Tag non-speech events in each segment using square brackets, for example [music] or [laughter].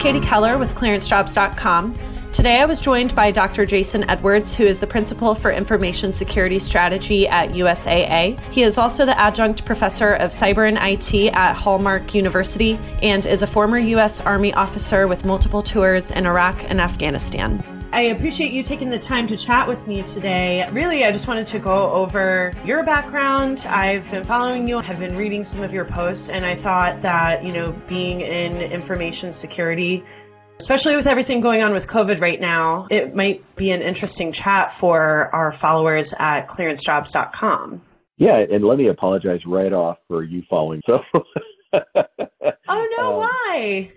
Katie Keller with ClearanceJobs.com. Today I was joined by Dr. Jason Edwards, who is the Principal for Information Security Strategy at USAA. He is also the Adjunct Professor of Cyber and IT at Hallmark University and is a former U.S. Army officer with multiple tours in Iraq and Afghanistan. I appreciate you taking the time to chat with me today. Really, I just wanted to go over your background. I've been following you, have been reading some of your posts, and I thought that, you know, being in information security, especially with everything going on with COVID right now, it might be an interesting chat for our followers at clearancejobs.com. Yeah, and let me apologize right off for you following. So. [laughs] oh no, um, why?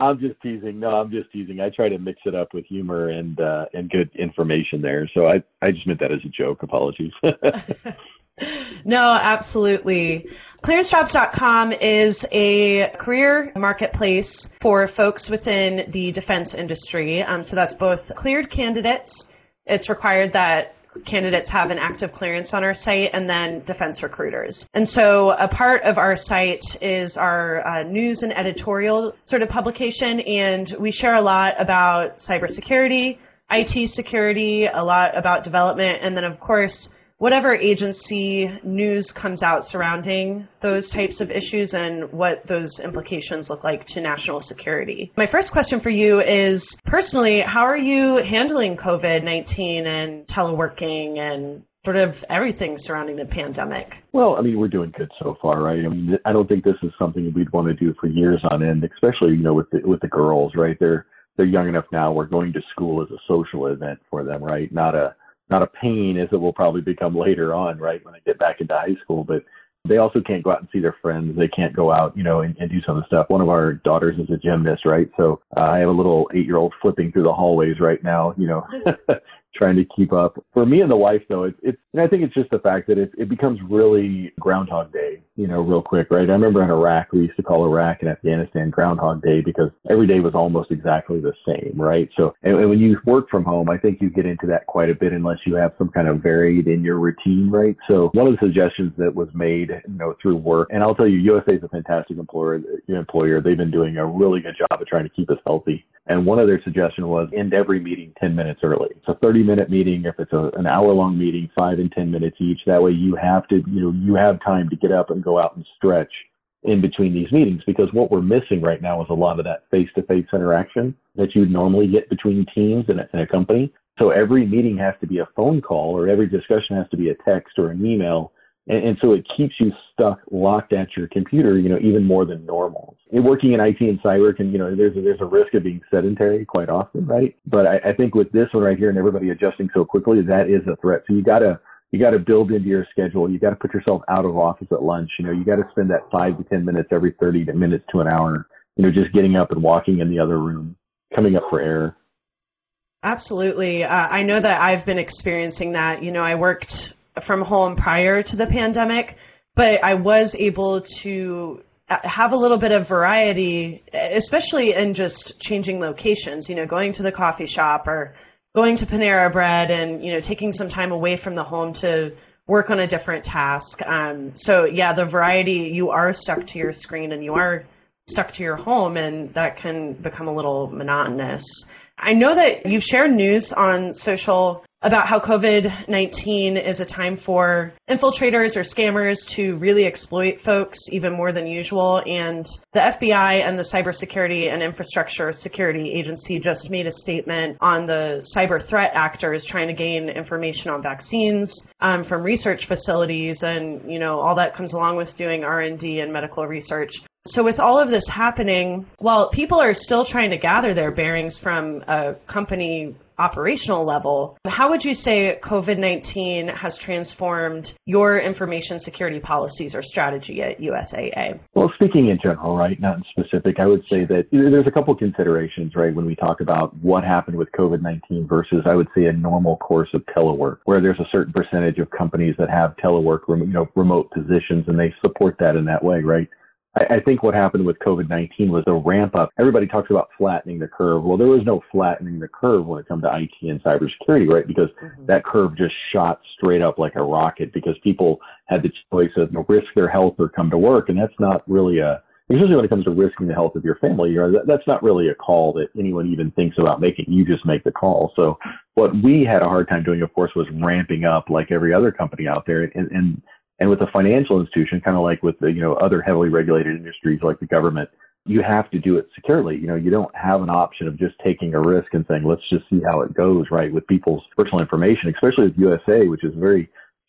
I'm just teasing. No, I'm just teasing. I try to mix it up with humor and uh, and good information there. So I I just meant that as a joke. Apologies. [laughs] no, absolutely. ClearanceJobs.com is a career marketplace for folks within the defense industry. Um, so that's both cleared candidates. It's required that candidates have an active clearance on our site and then defense recruiters. And so a part of our site is our uh, news and editorial sort of publication, and we share a lot about cybersecurity, IT security, a lot about development, and then, of course, whatever agency news comes out surrounding those types of issues and what those implications look like to national security. My first question for you is personally, how are you handling COVID 19 and teleworking and sort of everything surrounding the pandemic? Well, I mean, we're doing good so far, right? I mean, I don't think this is something we'd want to do for years on end, especially, you know, with the, with the girls, right? They're, they're young enough now. We're going to school as a social event for them, right? Not a, not a pain as it will probably become later on, right, when they get back into high school. But they also can't go out and see their friends. They can't go out, you know, and, and do some of the stuff. One of our daughters is a gymnast, right? So uh, I have a little eight year old flipping through the hallways right now, you know, [laughs] trying to keep up. For me and the wife, though, it's, it's and I think it's just the fact that it, it becomes really Groundhog Day, you know, real quick, right? I remember in Iraq, we used to call Iraq and Afghanistan Groundhog Day because every day was almost exactly the same, right? So, and, and when you work from home, I think you get into that quite a bit unless you have some kind of varied in your routine, right? So, one of the suggestions that was made, you know, through work, and I'll tell you, USAA is a fantastic employer. Uh, employer, they've been doing a really good job of trying to keep us healthy. And one of their suggestions was end every meeting 10 minutes early. A 30 minute meeting. If it's a, an hour long meeting, five and 10 minutes each. That way you have to, you know, you have time to get up and go out and stretch in between these meetings because what we're missing right now is a lot of that face to face interaction that you would normally get between teams in a, in a company. So every meeting has to be a phone call or every discussion has to be a text or an email and, and, so it keeps you stuck, locked at your computer, you know, even more than normal. And working in IT and cyber can, you know, there's a, there's a risk of being sedentary quite often, right? But I, I think with this one right here and everybody adjusting so quickly, that is a threat. So you gotta, you got to build into your schedule. You got to put yourself out of office at lunch. You know, you got to spend that five to 10 minutes every 30 minutes to an hour, you know, just getting up and walking in the other room, coming up for air. Absolutely. Uh, I know that I've been experiencing that. You know, I worked from home prior to the pandemic, but I was able to have a little bit of variety, especially in just changing locations, you know, going to the coffee shop or going to Panera Bread and, you know, taking some time away from the home to work on a different task. Um, so, yeah, the variety, you are stuck to your screen and you are stuck to your home, and that can become a little monotonous. I know that you've shared news on social about how COVID 19 is a time for infiltrators or scammers to really exploit folks even more than usual. And the FBI and the Cybersecurity and Infrastructure Security Agency just made a statement on the cyber threat actors trying to gain information on vaccines um, from research facilities and, you know, all that comes along with doing R&D and medical research. So, with all of this happening, while people are still trying to gather their bearings from a company operational level, how would you say COVID 19 has transformed your information security policies or strategy at USAA? Well, speaking in general, right, not in specific, I would say that there's a couple considerations, right, when we talk about what happened with COVID 19 versus, I would say, a normal course of telework, where there's a certain percentage of companies that have telework, you know, remote positions, and they support that in that way, right? I, I think what happened with COVID 19 was the ramp up. Everybody talks about flattening the curve. Well, there was no flattening the curve when it comes to IT and cybersecurity, right? Because mm-hmm. that curve just shot straight up like a rocket because people had the choice of you know, risk their health or come to work. And that's not really a, especially when it comes to risking the health of your family. You know, that, that's not really a call that anyone even thinks about making. You just make the call. So what we had a hard time doing, of course, was ramping up like every other company out there. And, and, and with a financial institution, kind of like with the, you know, other heavily regulated industries like the government, you have to do it securely. You know, you don't have an option of just taking a risk and saying, let's just see how it goes, right, with people's personal information, especially with USAA, which is a very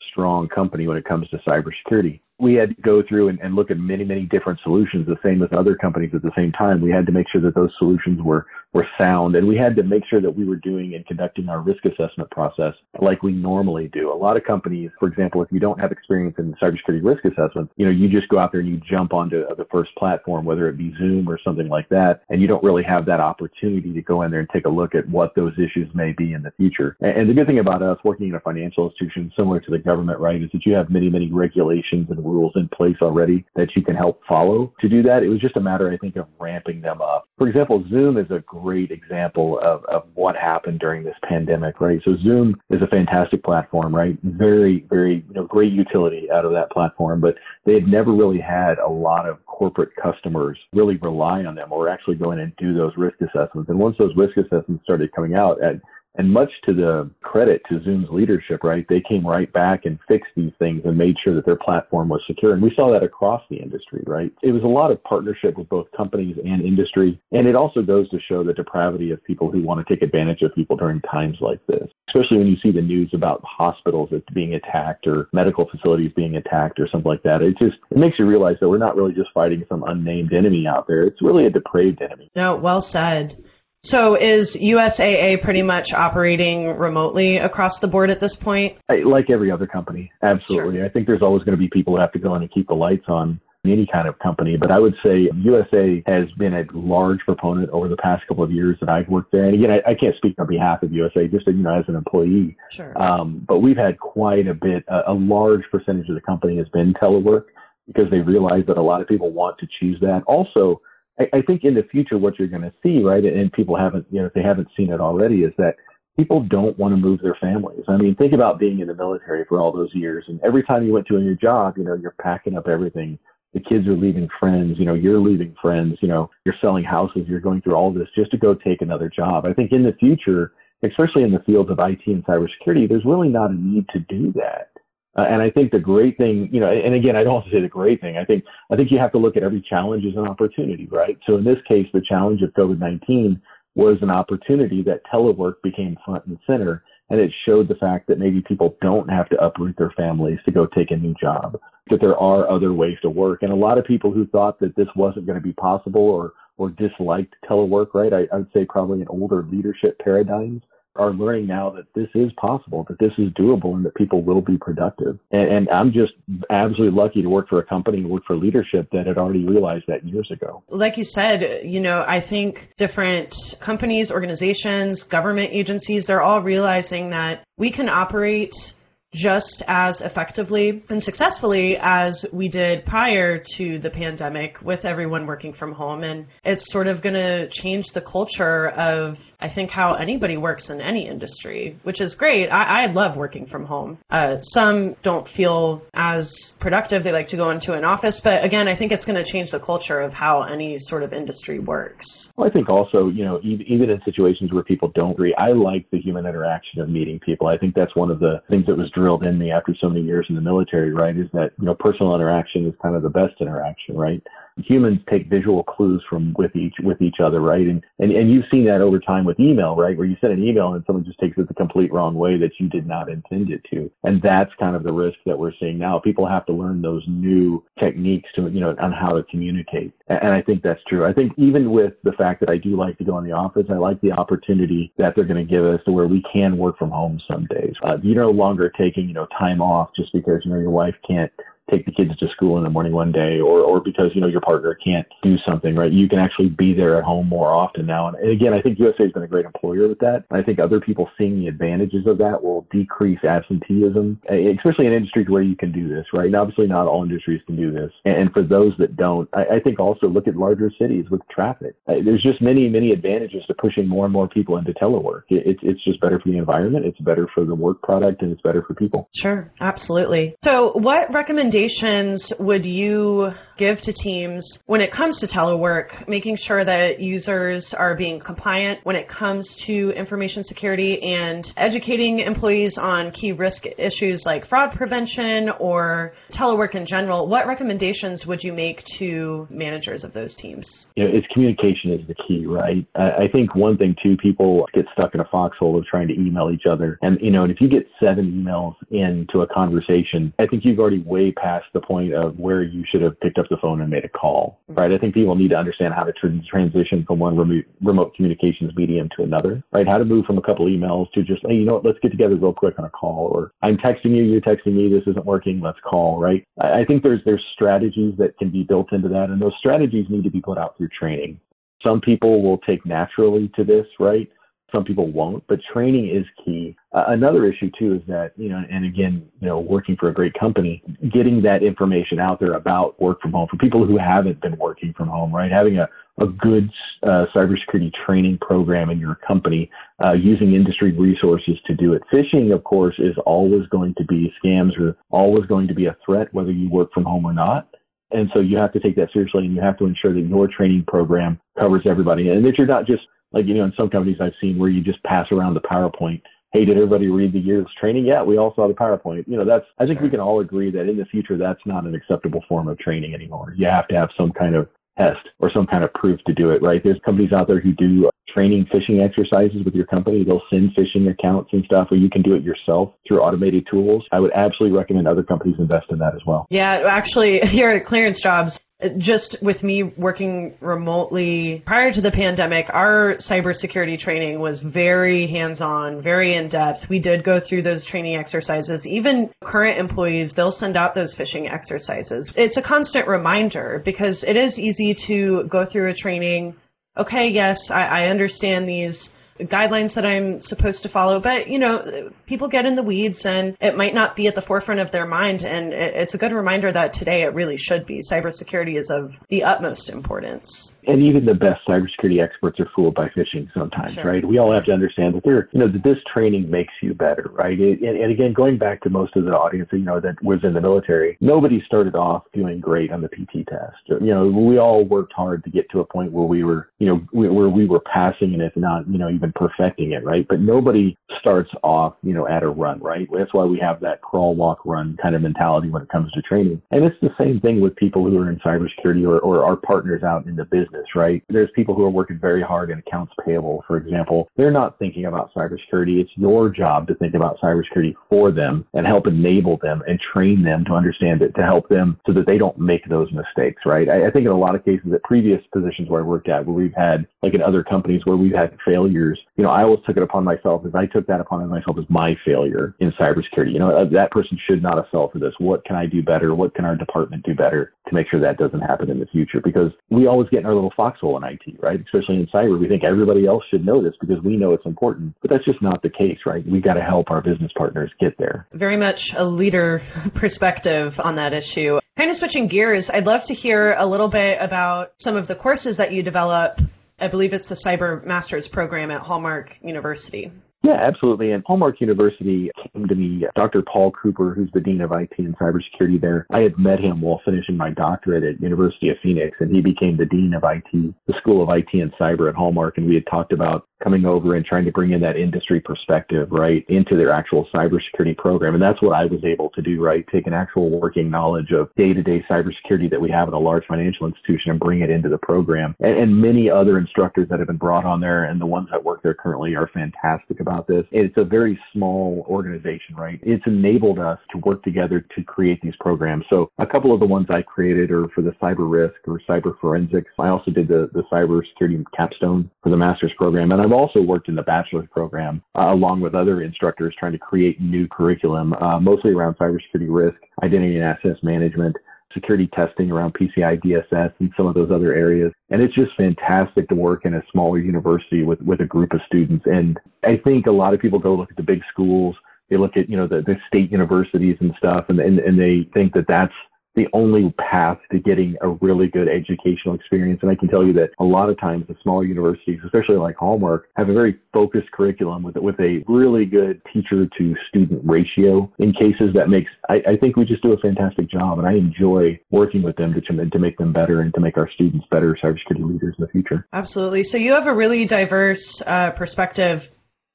strong company when it comes to cybersecurity we had to go through and, and, look at many, many different solutions, the same as other companies at the same time. We had to make sure that those solutions were, were sound and we had to make sure that we were doing and conducting our risk assessment process like we normally do. A lot of companies, for example, if you don't have experience in cybersecurity risk assessment, you know, you just go out there and you jump onto the first platform, whether it be Zoom or something like that, and you don't really have that opportunity to go in there and take a look at what those issues may be in the future. And, and the good thing about us working in a financial institution similar to the government, right, is that you have many, many regulations and rules in place already that you can help follow to do that. It was just a matter, I think, of ramping them up. For example, Zoom is a great example of, of what happened during this pandemic, right? So Zoom is a fantastic platform, right? Very, very, you know, great utility out of that platform, but they had never really had a lot of corporate customers really rely on them or actually go in and do those risk assessments. And once those risk assessments started coming out at and much to the credit to Zoom's leadership, right, they came right back and fixed these things and made sure that their platform was secure. And we saw that across the industry, right? It was a lot of partnership with both companies and industry. And it also goes to show the depravity of people who want to take advantage of people during times like this, especially when you see the news about hospitals being attacked or medical facilities being attacked or something like that. It just, it makes you realize that we're not really just fighting some unnamed enemy out there. It's really a depraved enemy. No, well said. So is USAA pretty much operating remotely across the board at this point? Like every other company, absolutely. Sure. I think there's always going to be people who have to go in and keep the lights on any kind of company. But I would say USAA has been a large proponent over the past couple of years that I've worked there. And again, I, I can't speak on behalf of USAA, just you know, as an employee. Sure. Um, but we've had quite a bit, a, a large percentage of the company has been telework because they realize that a lot of people want to choose that. Also, I, I think in the future, what you're going to see, right, and people haven't, you know, if they haven't seen it already, is that people don't want to move their families. I mean, think about being in the military for all those years, and every time you went to a new job, you know, you're packing up everything. The kids are leaving friends, you know, you're leaving friends, you know, you're selling houses, you're going through all this just to go take another job. I think in the future, especially in the fields of IT and cybersecurity, there's really not a need to do that. Uh, and I think the great thing, you know, and again, I don't want to say the great thing. I think I think you have to look at every challenge as an opportunity, right? So in this case, the challenge of COVID-19 was an opportunity that telework became front and center, and it showed the fact that maybe people don't have to uproot their families to go take a new job. That there are other ways to work, and a lot of people who thought that this wasn't going to be possible or or disliked telework, right? I, I would say probably in older leadership paradigms are learning now that this is possible, that this is doable, and that people will be productive. And, and, I'm just absolutely lucky to work for a company and work for leadership that had already realized that years ago. Like you said, you know, I think different companies, organizations, government agencies, they're all realizing that we can operate just as effectively and successfully as we did prior to the pandemic with everyone working from home. And it's sort of going to change the culture of, I think, how anybody works in any industry, which is great. I, I love working from home. Uh, some don't feel as productive. They like to go into an office. But again, I think it's going to change the culture of how any sort of industry works. Well, I think also, you know, even in situations where people don't agree, I like the human interaction of meeting people. I think that's one of the things that was drilled in me after so many years in the military, right, is that, you know, personal interaction is kind of the best interaction, right? Humans take visual clues from with each with each other, right? And and and you've seen that over time with email, right? Where you send an email and someone just takes it the complete wrong way that you did not intend it to, and that's kind of the risk that we're seeing now. People have to learn those new techniques to you know on how to communicate, and I think that's true. I think even with the fact that I do like to go in the office, I like the opportunity that they're going to give us to where we can work from home some days. Uh, you're no longer taking you know time off just because you know your wife can't take the kids to school in the morning one day or, or because, you know, your partner can't do something, right? You can actually be there at home more often now. And again, I think USAA has been a great employer with that. I think other people seeing the advantages of that will decrease absenteeism, especially in industries where you can do this, right? And obviously not all industries can do this. And for those that don't, I, I think also look at larger cities with traffic. There's just many, many advantages to pushing more and more people into telework. It's, it's just better for the environment. It's better for the work product and it's better for people. Sure. Absolutely. So what recommendations recommendations would you give to teams when it comes to telework, making sure that users are being compliant when it comes to information security and educating employees on key risk issues like fraud prevention or telework in general? What recommendations would you make to managers of those teams? You know, it's communication is the key, right? I think one thing too, people get stuck in a foxhole of trying to email each other. And, you know, and if you get seven emails into a conversation, I think you've already way past the point of where you should have picked up the phone and made a call, mm-hmm. right? I think people need to understand how to transition from one remote, remote communications medium to another, right? How to move from a couple emails to just, hey, you know what, let's get together real quick on a call, or I'm texting you, you're texting me, this isn't working, let's call, right? I, I think there's there's strategies that can be built into that, and those strategies need to be put out through training. Some people will take naturally to this, right? Some people won't, but training is key. Uh, another issue too is that, you know, and again, you know, working for a great company, getting that information out there about work from home for people who haven't been working from home, right? Having a, a good uh, cybersecurity training program in your company, uh, using industry resources to do it. Phishing, of course, is always going to be scams are always going to be a threat, whether you work from home or not. And so you have to take that seriously and you have to ensure that your training program covers everybody. And that you're not just like, you know, in some companies I've seen where you just pass around the PowerPoint. Hey, did everybody read the year's training? Yeah, we all saw the PowerPoint. You know, that's, I think we can all agree that in the future, that's not an acceptable form of training anymore. You have to have some kind of test or some kind of proof to do it, right? There's companies out there who do training phishing exercises with your company. They'll send phishing accounts and stuff, or you can do it yourself through automated tools. I would absolutely recommend other companies invest in that as well. Yeah, actually, [laughs] here at ClearanceJobs, just with me working remotely prior to the pandemic, our cybersecurity training was very hands on, very in depth. We did go through those training exercises. Even current employees, they'll send out those phishing exercises. It's a constant reminder because it is easy to go through a training. Okay, yes, I, I understand these guidelines that I'm supposed to follow. But, you know, people get in the weeds and it might not be at the forefront of their mind. And it's a good reminder that today it really should be. Cybersecurity is of the utmost importance. And even the best cybersecurity experts are fooled by phishing sometimes, sure. right? We all have to understand that they're, you know, that this training makes you better, right? It, and, and again, going back to most of the audience, you know, that was in the military, nobody started off doing great on the PT test. You know, we all worked hard to get to a point where we were, you know, where we were passing and if not, you know, even perfecting it, right? But nobody starts off, you know, at a run, right? That's why we have that crawl, walk, run kind of mentality when it comes to training. And it's the same thing with people who are in cybersecurity or, or our partners out in the business, right? There's people who are working very hard in accounts payable, for example. They're not thinking about cybersecurity. It's your job to think about cybersecurity for them and help enable them and train them to understand it to help them so that they don't make those mistakes, right? I, I think in a lot of cases at previous positions where I worked at, where we've had, like in other companies where we've had failures, you know, I always took it upon myself as I took that upon myself as my failure in cybersecurity. You know, uh, that person should not have fell for this. What can I do better? What can our department do better to make sure that doesn't happen in the future? Because we always get in our little foxhole in IT, right? Especially in cyber, we think everybody else should know this because we know it's important, but that's just not the case, right? We got to help our business partners get there. Very much a leader [laughs] perspective on that issue. Kind of switching gears, I'd love to hear a little bit about some of the courses that you develop I believe it's the Cyber Masters program at Hallmark University. Yeah, absolutely. And Hallmark University came to me, Dr. Paul Cooper, who's the Dean of IT and Cybersecurity there. I had met him while finishing my doctorate at University of Phoenix, and he became the Dean of IT, the School of IT and Cyber at Hallmark. And we had talked about coming over and trying to bring in that industry perspective, right, into their actual cybersecurity program. And that's what I was able to do, right? Take an actual working knowledge of day to day cybersecurity that we have at a large financial institution and bring it into the program. And, and, many other instructors that have been brought on there and the ones that work there currently are fantastic about this. It's a very small organization, right? It's enabled us to work together to create these programs. So a couple of the ones I created are for the cyber risk or cyber forensics. I also did the, the cybersecurity capstone for the master's program. And I've I've also worked in the bachelor's program uh, along with other instructors trying to create new curriculum, uh, mostly around cybersecurity risk, identity and access management, security testing around PCI DSS and some of those other areas. And it's just fantastic to work in a smaller university with, with a group of students. And I think a lot of people go look at the big schools. They look at, you know, the, the state universities and stuff, and, and, and they think that that's the only path to getting a really good educational experience. And I can tell you that a lot of times the smaller universities, especially like Hallmark, have a very focused curriculum with with a really good teacher to student ratio. In cases that makes, I, I think we just do a fantastic job, and I enjoy working with them to to make them better and to make our students better cybersecurity leaders in the future. Absolutely. So you have a really diverse uh, perspective.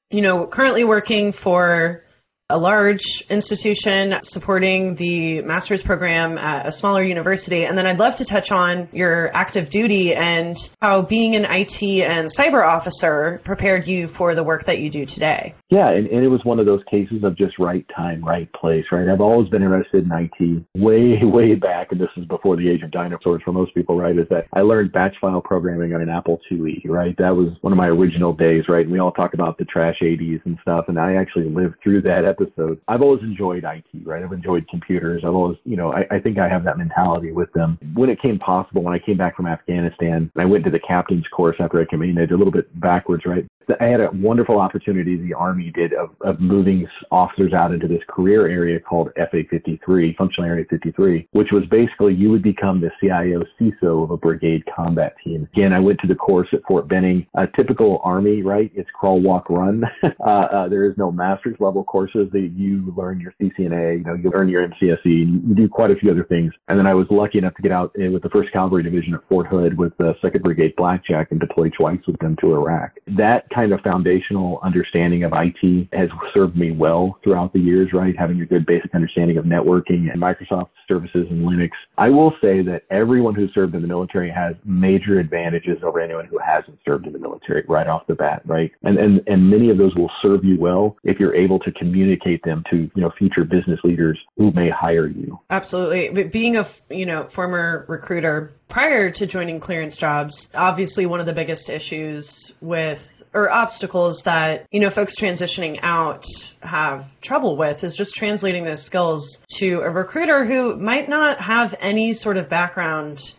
You know, currently working for a large institution supporting the master's program at a smaller university. And then I'd love to touch on your active duty and how being an IT and cyber officer prepared you for the work that you do today. Yeah, and, and it was one of those cases of just right time, right place, right? I've always been interested in IT way, [laughs] way back, and this is before the age of dinosaurs for most people, right? Is that I learned batch file programming on an Apple IIe, right? That was one of my original days, right? And we all talk about the trash 80s and stuff, and I actually lived through that episode. I've always enjoyed IT, right? I've enjoyed computers. I've always, you know, I, I think I have that mentality with them. When it came possible, when I came back from Afghanistan, I went to the captain's course after I came in. I did a little bit backwards, right? I had a wonderful opportunity the Army did of, of moving officers out into this career area called FA 53, Functional Area 53, which was basically you would become the CIO CISO of a brigade combat team. Again, I went to the course at Fort Benning, a typical Army, right? It's crawl, walk, run. [laughs] uh, uh, there is no master's level courses that you learn your CCNA, you know, you learn your MCSE, you do quite a few other things. And then I was lucky enough to get out with the 1st Cavalry Division at Fort Hood with the 2nd Brigade Blackjack and deploy twice with them to Iraq. That kind of foundational understanding of IT has served me well throughout the years, right? Having a good basic understanding of networking and Microsoft services and Linux. I will say that everyone who served in the military has major advantages over anyone who hasn't served in the military right off the bat, right? And and and many of those will serve you well if you're able to communicate them to, you know, future business leaders who may hire you. Absolutely. But being a, you know, former recruiter prior to joining clearance jobs, obviously one of the biggest issues with or obstacles that you know folks transitioning out have trouble with is just translating those skills to a recruiter who might not have any sort of background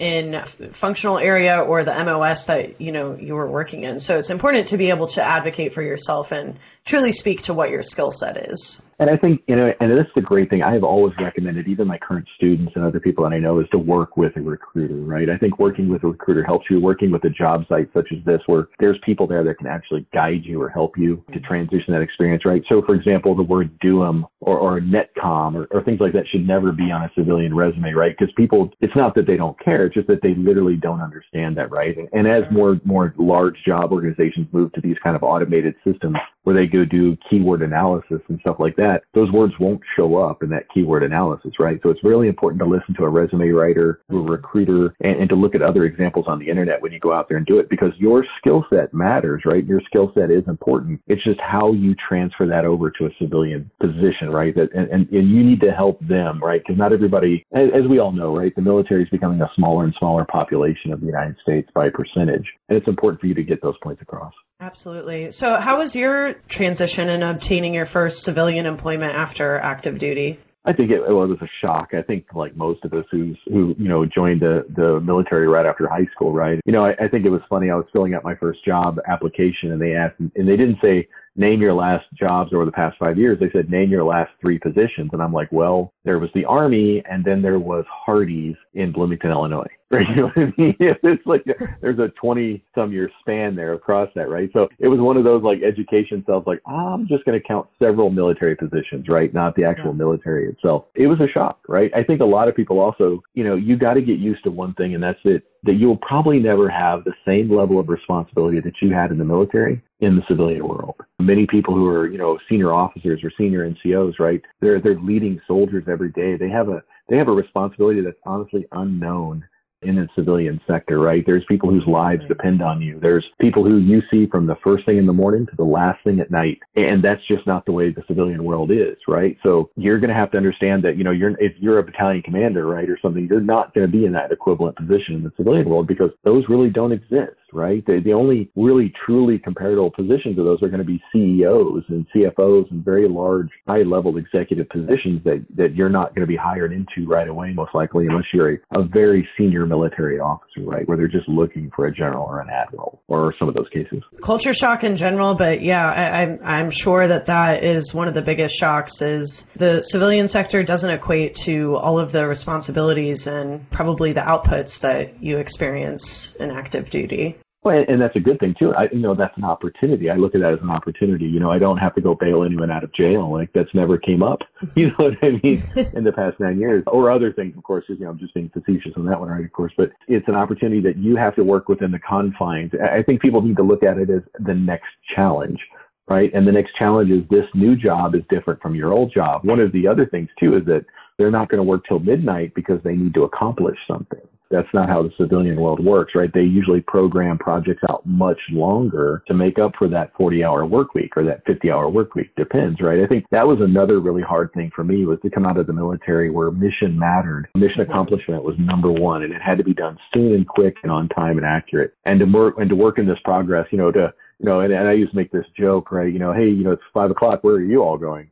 in functional area or the MOS that you know you were working in. So it's important to be able to advocate for yourself and truly speak to what your skill set is. And I think, you know, and this is the great thing I have always recommended, even my current students and other people that I know, is to work with a recruiter, right? I think working with a recruiter helps you, working with a job site such as this, where there's people there that can actually guide you or help you to transition that experience, right? So, for example, the word DOIM or, or NetCom or, or things like that should never be on a civilian resume, right? Because people, it's not that they don't care, it's just that they literally don't understand that, right? And, and as more, more large job organizations move to these kind of automated systems where they go do keyword analysis and stuff like that, those words won't show up in that keyword analysis, right? So it's really important to listen to a resume writer, a recruiter, and, and to look at other examples on the internet when you go out there and do it because your skill set matters, right? Your skill set is important. It's just how you transfer that over to a civilian position, right? That, and, and, and you need to help them, right? Because not everybody, as, as we all know, right? The military is becoming a smaller and smaller population of the United States by percentage. And it's important for you to get those points across. Absolutely. So, how was your transition and obtaining your first civilian employment after active duty? I think it, it was a shock. I think like most of us who's who you know joined the the military right after high school, right? You know, I, I think it was funny. I was filling out my first job application, and they asked, and they didn't say name your last jobs over the past five years. They said name your last three positions, and I'm like, well, there was the Army, and then there was Hardee's in Bloomington, Illinois. [laughs] Right? You know what I mean? [laughs] It's like there's a 20 some year span there across that, right? So it was one of those like education cells, like oh, I'm just going to count several military positions, right? Not the actual yeah. military itself. It was a shock, right? I think a lot of people also, you know, you got to get used to one thing, and that's it that you'll probably never have the same level of responsibility that you had in the military in the civilian world. Many people who are, you know, senior officers or senior NCOs, right? They're they're leading soldiers every day. They have a they have a responsibility that's honestly unknown in the civilian sector, right? There's people whose lives depend on you. There's people who you see from the first thing in the morning to the last thing at night. And that's just not the way the civilian world is, right? So you're going to have to understand that, you know, you're, if you're a battalion commander, right, or something, you're not going to be in that equivalent position in the civilian world because those really don't exist right? The, the only really truly comparable positions of those are going to be CEOs and CFOs and very large, high level executive positions that, that you're not going to be hired into right away, most likely, unless you're a, a very senior military officer, right? Where they're just looking for a general or an admiral or some of those cases. Culture shock in general, but yeah, I, I'm, I'm sure that that is one of the biggest shocks is the civilian sector doesn't equate to all of the responsibilities and probably the outputs that you experience in active duty. Well, and that's a good thing too. I, you know, that's an opportunity. I look at that as an opportunity. You know, I don't have to go bail anyone out of jail. Like that's never came up. [laughs] You know what I mean? [laughs] in the past nine years, or other things, of course. You know, I'm just being facetious on that one, right? Of course, but it's an opportunity that you have to work within the confines. I think people need to look at it as the next challenge, right? And the next challenge is this new job is different from your old job. One of the other things too is that they're not going to work till midnight because they need to accomplish something that's not how the civilian world works, right? They usually program projects out much longer to make up for that 40 hour work week or that 50 hour work week. Depends, right? I think that was another really hard thing for me was to come out of the military where mission mattered. Mission accomplishment was number one and it had to be done soon and quick and on time and accurate. And to work, and to work in this progress, you know, to, you know, and, and I used to make this joke, right? You know, hey, you know, it's five o'clock. Where are you all going?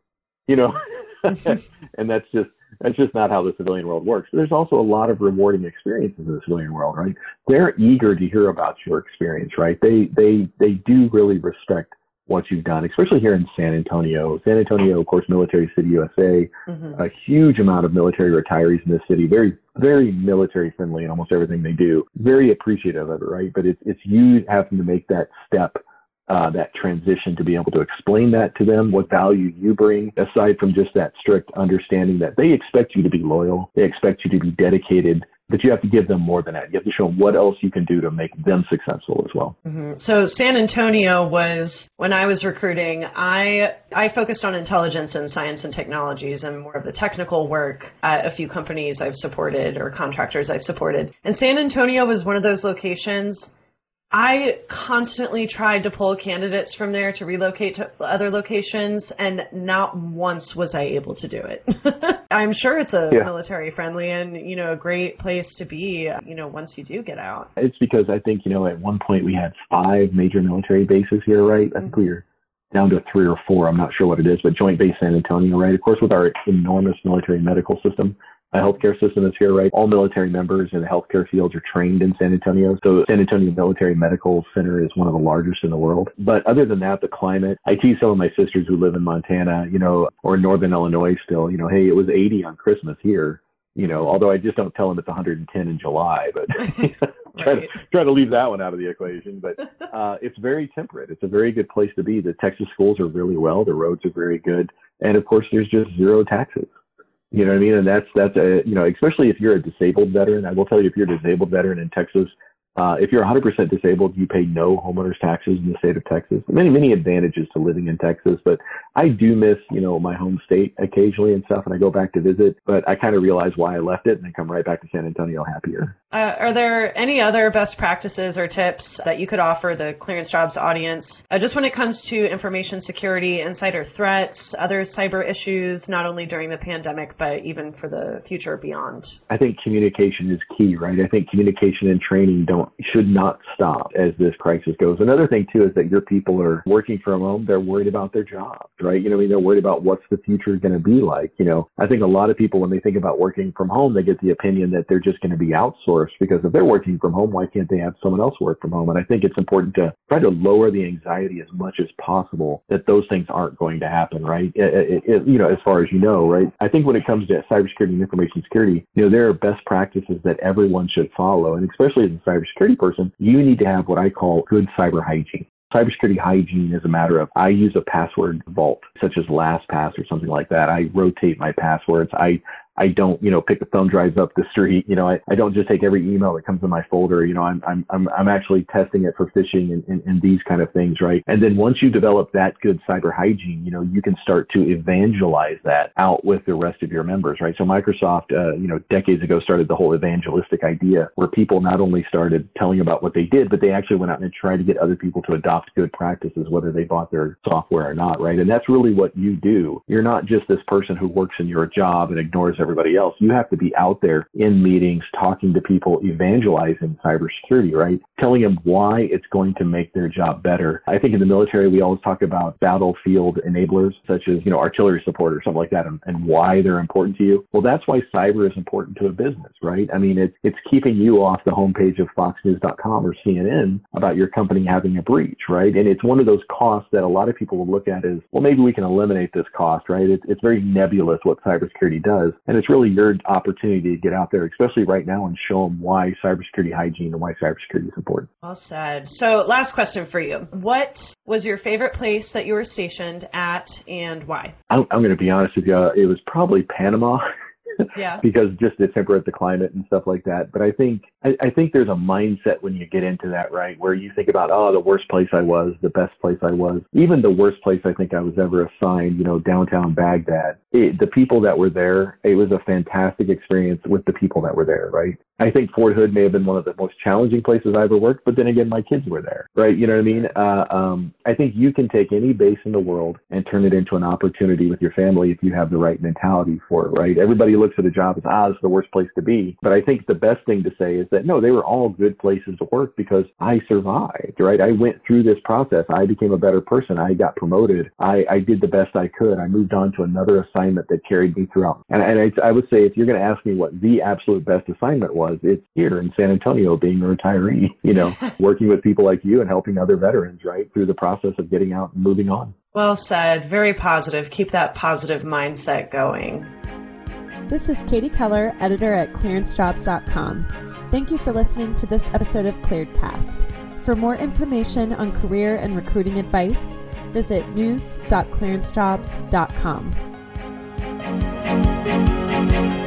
You know, [laughs] and that's just, that's just not how the civilian world works. But there's also a lot of rewarding experiences in the civilian world, right? They're eager to hear about your experience, right? They they they do really respect what you've done, especially here in San Antonio. San Antonio, of course, military city USA, mm-hmm. a huge amount of military retirees in this city, very, very military friendly in almost everything they do. Very appreciative of it, right? But it's, it's you having to make that step uh, that transition to be able to explain that to them, what value you bring, aside from just that strict understanding that they expect you to be loyal, they expect you to be dedicated, but you have to give them more than that. You have to show them what else you can do to make them successful as well. Mm-hmm. So San Antonio was when I was recruiting. I I focused on intelligence and science and technologies and more of the technical work at a few companies I've supported or contractors I've supported. And San Antonio was one of those locations I constantly tried to pull candidates from there to relocate to other locations, and not once was I able to do it. [laughs] I'm sure it's a yeah. military friendly and you know a great place to be. You know, once you do get out. It's because I think you know at one point we had five major military bases here, right? I think mm-hmm. we are down to three or four. I'm not sure what it is, but Joint Base San Antonio, right? Of course, with our enormous military medical system, a healthcare system is here, right? All military members in the healthcare fields are trained in San Antonio. So San Antonio Military Medical Center is one of the largest in the world. But other than that, the climate, I tease some of my sisters who live in Montana, you know, or Northern Illinois still, you know, hey, it was 80 on Christmas here. You know, although I just don't tell them it's 110 in July, but [laughs] [laughs] try, to, try to leave that one out of the equation. But uh, it's very temperate. It's a very good place to be. The Texas schools are really well. The roads are very good. And of course, there's just zero taxes. You know what I mean? And that's that's a you know, especially if you're a disabled veteran. I will tell you, if you're a disabled veteran in Texas, uh, if you're 100% disabled, you pay no homeowners taxes in the state of Texas. Many, many advantages to living in Texas, but I do miss, you know, my home state occasionally and stuff, and I go back to visit. But I kind of realize why I left it, and then come right back to San Antonio happier. Uh, are there any other best practices or tips that you could offer the clearance jobs audience, uh, just when it comes to information security, insider threats, other cyber issues, not only during the pandemic but even for the future beyond? I think communication is key, right? I think communication and training don't should not stop as this crisis goes. Another thing too is that your people are working from home. They're worried about their jobs, right? You know, I mean, they're worried about what's the future going to be like. You know, I think a lot of people when they think about working from home, they get the opinion that they're just going to be outsourced because if they're working from home, why can't they have someone else work from home? And I think it's important to try to lower the anxiety as much as possible that those things aren't going to happen, right? It, it, it, you know, as far as you know, right? I think when it comes to cybersecurity and information security, you know, there are best practices that everyone should follow, and especially a cybersecurity person, you need to have what I call good cyber hygiene. Cybersecurity hygiene is a matter of I use a password vault, such as LastPass or something like that. I rotate my passwords. I I don't, you know, pick the thumb drives up the street. You know, I, I don't just take every email that comes in my folder. You know, I'm, I'm, I'm, I'm actually testing it for phishing and, and, and these kind of things, right? And then once you develop that good cyber hygiene, you know, you can start to evangelize that out with the rest of your members, right? So Microsoft, uh, you know, decades ago started the whole evangelistic idea where people not only started telling about what they did, but they actually went out and tried to get other people to adopt good practices, whether they bought their software or not, right? And that's really what you do. You're not just this person who works in your job and ignores everybody else. You have to be out there in meetings, talking to people, evangelizing cybersecurity, right? Telling them why it's going to make their job better. I think in the military, we always talk about battlefield enablers, such as, you know, artillery support or something like that, and, and why they're important to you. Well, that's why cyber is important to a business, right? I mean, it's, it's keeping you off the homepage of foxnews.com or CNN about your company having a breach, right? And it's one of those costs that a lot of people will look at as, well, maybe we can eliminate this cost, right? It's, it's very nebulous what cybersecurity does. And it's really your opportunity to get out there, especially right now, and show them why cybersecurity hygiene and why cybersecurity is important. Well said. So, last question for you. What was your favorite place that you were stationed at and why? I'm, I'm going to be honest with you. It was probably Panama. [laughs] yeah. because just the temperate the climate and stuff like that. But I think I, I think there's a mindset when you get into that, right, where you think about oh the worst place I was, the best place I was, even the worst place I think I was ever assigned, you know, downtown Baghdad. It, the people that were there, it was a fantastic experience with the people that were there, right? I think Fort Hood may have been one of the most challenging places I ever worked, but then again, my kids were there, right? You know what I mean? Uh, um, I think you can take any base in the world and turn it into an opportunity with your family if you have the right mentality for it, right? Everybody looks at a job as, ah, it's the worst place to be. But I think the best thing to say is that no, they were all good places to work because I survived, right? I went through this process. I became a better person. I got promoted. I, I did the best I could. I moved on to another assignment that carried me throughout. And, and I, I would say if you're going to ask me what the absolute best assignment was, was. It's here in San Antonio being a retiree, [laughs] you know, [laughs] working with people like you and helping other veterans, right, through the process of getting out and moving on. Well said. Very positive. Keep that positive mindset going. This is Katie Keller, editor at clearancejobs.com. Thank you for listening to this episode of ClearedCast. For more information on career and recruiting advice, visit news.clearancejobs.com.